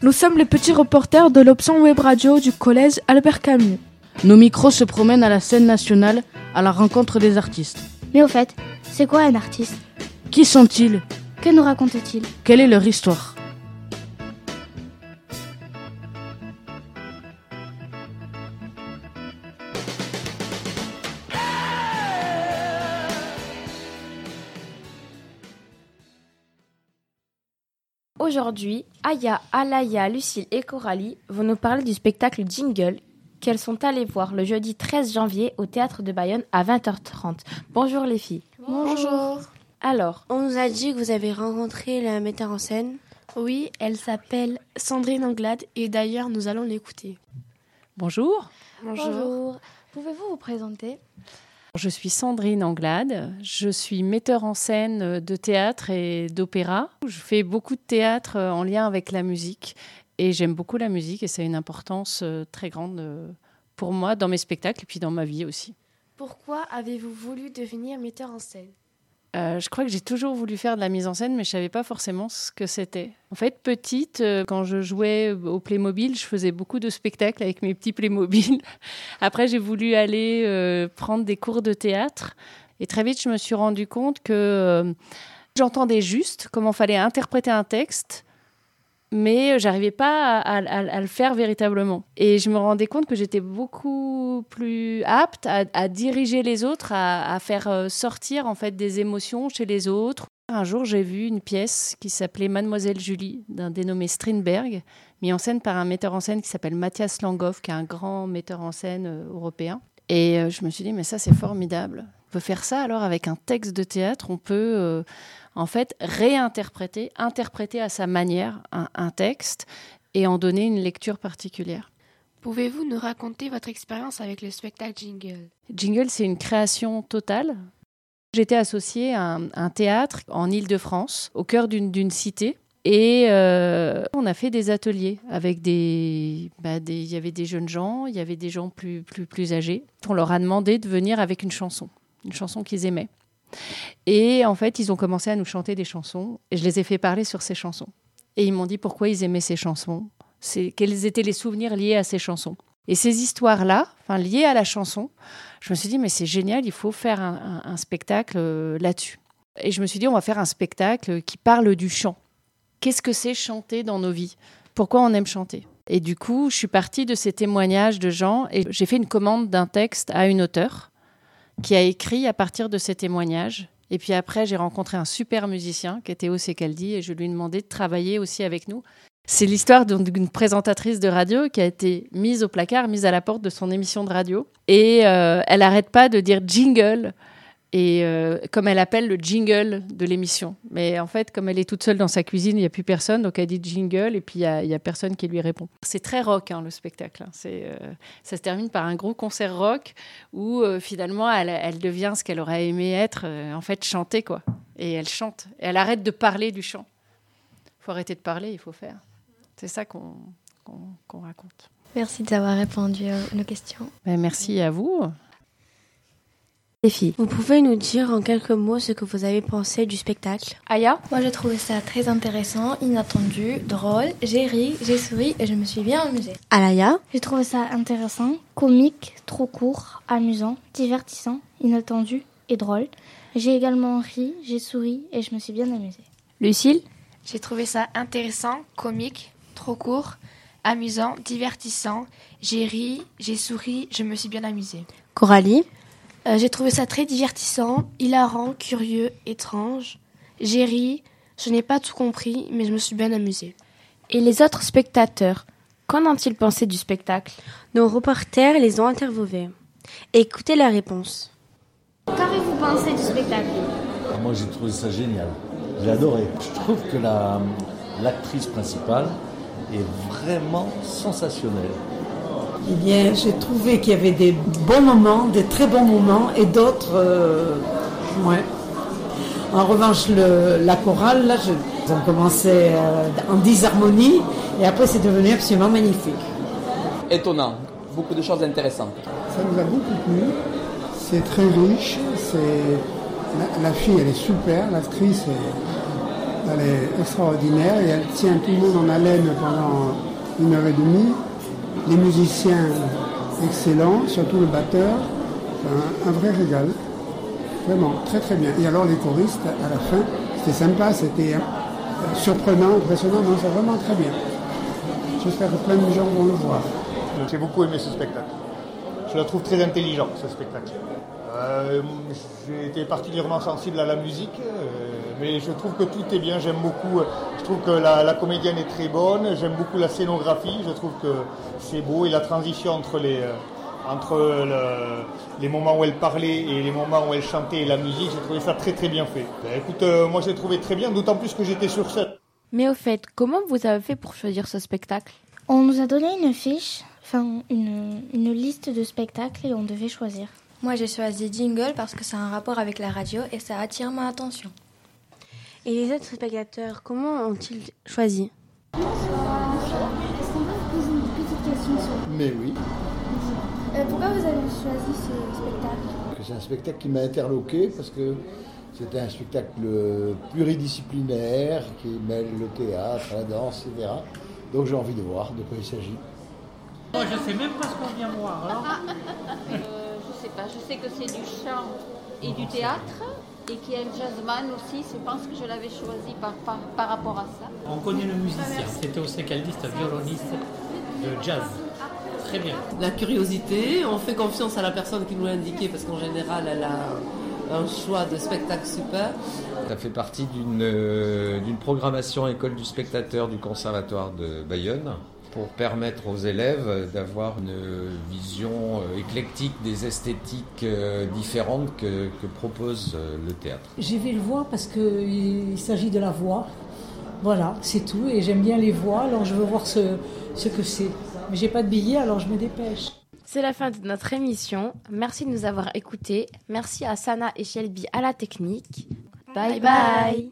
Nous sommes les petits reporters de l'option web radio du collège Albert Camus. Nos micros se promènent à la scène nationale à la rencontre des artistes. Mais au fait, c'est quoi un artiste? Qui sont-ils? Que nous racontent-ils Quelle est leur histoire? Aujourd'hui, Aya, Alaya, Lucille et Coralie vont nous parler du spectacle Jingle qu'elles sont allées voir le jeudi 13 janvier au théâtre de Bayonne à 20h30. Bonjour les filles. Bonjour. Alors, On nous a dit que vous avez rencontré la metteur en scène. Oui, elle s'appelle Sandrine Anglade et d'ailleurs nous allons l'écouter. Bonjour, Bonjour. Pouvez-vous vous présenter? Je suis Sandrine Anglade, je suis metteur en scène de théâtre et d'opéra. Je fais beaucoup de théâtre euh, en lien avec la musique et j'aime beaucoup la musique et c'est une importance euh, très grande euh, pour moi dans mes spectacles et puis dans ma vie aussi. Pourquoi avez-vous voulu devenir metteur en scène? Euh, je crois que j'ai toujours voulu faire de la mise en scène, mais je savais pas forcément ce que c'était. En fait, petite, euh, quand je jouais au Playmobil, je faisais beaucoup de spectacles avec mes petits Playmobil. Après, j'ai voulu aller euh, prendre des cours de théâtre. Et très vite, je me suis rendu compte que euh, j'entendais juste comment fallait interpréter un texte, mais j'arrivais pas à, le faire véritablement. Et je me rendais compte que j'étais beaucoup plus apte à, diriger les autres, à, faire euh, sortir en fait des émotions chez les autres. Un jour, j'ai vu une pièce qui s'appelait Mademoiselle Julie, d'un dénommé Strindberg, mis en scène par un metteur en scène qui s'appelle Mathias Langhoff, qui est un grand metteur en scène euh, européen. Et euh, je me suis dit, mais ça, c'est formidable. On peut faire ça alors avec un texte de théâtre. On peut euh, en fait réinterpréter, interpréter à sa manière un, un texte et en donner une lecture particulière. Pouvez-vous nous raconter votre expérience avec le spectacle Jingle? Jingle, c'est une création totale. J'étais associée à un, un théâtre en Île-de-France, au cœur d'une cité. Et euh, on a fait des ateliers avec des, bah, des- Il y avait des jeunes gens, il y avait des gens plus, plus, plus âgés. On leur a demandé de venir avec une chanson, une chanson qu'ils aimaient. Et en fait, ils ont commencé à nous chanter des chansons. Et je les ai fait parler sur ces chansons. Et ils m'ont dit pourquoi ils aimaient ces chansons, quels étaient les souvenirs liés à ces chansons. Et ces histoires-là, liées à la chanson, je me suis dit mais c'est génial, il faut faire un, un- un spectacle euh, là-dessus. Et je me suis dit on va faire un spectacle qui parle du chant. Qu'est-ce que c'est chanter dans nos vies? Pourquoi on aime chanter? Et du coup, je suis partie de ces témoignages de gens et j'ai fait une commande d'un texte à une auteure qui a écrit à partir de ces témoignages. Et puis après, j'ai rencontré un super musicien qui était au et je lui ai demandé de travailler aussi avec nous. C'est l'histoire d'une présentatrice de radio qui a été mise au placard, mise à la porte de son émission de radio. Et euh, elle n'arrête pas de dire jingle, et euh, comme elle appelle le jingle de l'émission. Mais en fait, comme elle est toute seule dans sa cuisine, il n'y a plus personne, donc elle dit jingle, et puis il n'y a, il y a personne qui lui répond. C'est très rock, hein, le spectacle. hein. C'est, euh, ça se termine par un gros concert rock où euh, finalement elle, elle devient ce qu'elle aurait aimé être, euh, en fait, chanter, quoi. Et elle chante. Et elle arrête de parler du chant. Il faut arrêter de parler, il faut faire. C'est ça qu'on qu'on- qu'on raconte. Merci d'avoir répondu à nos questions. Ben, merci à vous. Les filles, vous pouvez nous dire en quelques mots ce que vous avez pensé du spectacle? Aya, Moi, j'ai trouvé ça très intéressant, inattendu, drôle. J'ai ri, j'ai souri et je me suis bien amusée. Alaya? J'ai trouvé ça intéressant, comique, trop court, amusant, divertissant, inattendu et drôle. J'ai également ri, j'ai souri et je me suis bien amusée. Lucille, J'ai trouvé ça intéressant, comique, trop court, amusant, divertissant. J'ai ri, j'ai souri, je me suis bien amusée. Coralie? Euh, j'ai trouvé ça très divertissant, hilarant, curieux, étrange. J'ai ri, je n'ai pas tout compris, mais je me suis bien amusée. et les autres spectateurs, qu'en ont-ils pensé du spectacle? Nos reporters les ont interviewés. Écoutez la réponse. Qu'avez-vous pensé du spectacle? Ah, Moi, j'ai trouvé ça génial. J'ai adoré. Je trouve que la- l'actrice principale est vraiment sensationnelle. Eh bien, j'ai trouvé qu'il y avait des bons moments, des très bons moments, et d'autres, euh, ouais. En revanche, le- la chorale, là, je, ils ont commencé euh, en disharmonie, et après, c'est devenu absolument magnifique. étonnant, beaucoup de choses intéressantes. Ça nous a beaucoup plu. C'est très riche. C'est la, la fille, elle est super. L'actrice Elle est extraordinaire et elle tient tout le monde en haleine pendant une heure et demie. Les musiciens excellents, surtout le batteur, un, vrai régal. Vraiment, très très bien. Et alors les choristes, à la fin, c'était sympa, c'était euh, surprenant, impressionnant, non, c'est vraiment très bien. J'espère que plein de gens vont le voir. J'ai beaucoup aimé ce spectacle. Je la trouve très intelligent, ce spectacle. Euh, J'ai été particulièrement sensible à la musique, euh, mais je trouve que tout est bien. J'aime beaucoup. Je trouve que la, la comédienne est très bonne. J'aime beaucoup la scénographie. Je trouve que c'est beau et la transition entre les euh, entre le- les moments où elle parlait et les moments où elle chantait et la musique, j'ai trouvé ça très très bien fait. Ben, écoute, euh, moi j'ai trouvé très bien, d'autant plus que j'étais sur scène. Mais au fait, comment vous avez fait pour choisir ce spectacle? On nous a donné une fiche, enfin une, une liste de spectacles et on devait choisir. Moi, j'ai choisi Jingle parce que ça a un rapport avec la radio et ça attire mon attention. Et les autres spectateurs, comment ont-ils choisi? Est-ce qu'on peut vous poser une petite question sur... Mais oui, Euh, pourquoi vous avez choisi ce spectacle? C'est un spectacle qui m'a interloqué parce que c'était un spectacle pluridisciplinaire qui mêle le théâtre, la danse, etc. Donc j'ai envie de voir de quoi il s'agit. Moi, je sais même pas ce qu'on vient voir. Alors. Je sais pas, je sais que c'est du chant et du théâtre et qu'il y a un jazzman aussi. Je pense que je l'avais choisi par, par, par rapport à ça. On connaît le musicien. C'était aussi caldiste, violoniste de jazz. Très bien. La curiosité, on fait confiance à la personne qui nous l'a indiqué parce qu'en général elle a un choix de spectacle super. Ça fait partie d'une euh, d'une programmation école du spectateur du conservatoire de Bayonne pour permettre aux élèves d'avoir une vision euh, éclectique des esthétiques euh, différentes que, que propose euh, le théâtre. J'ai vu le voir parce qu'il s'agit de la voix. Voilà, c'est tout. Et j'aime bien les voix, alors je veux voir ce, ce que c'est. Mais j'ai pas de billets, alors je me dépêche. C'est la fin de notre émission. Merci de nous avoir écoutés. Merci à Sana et Shelby à la technique. bye. bye.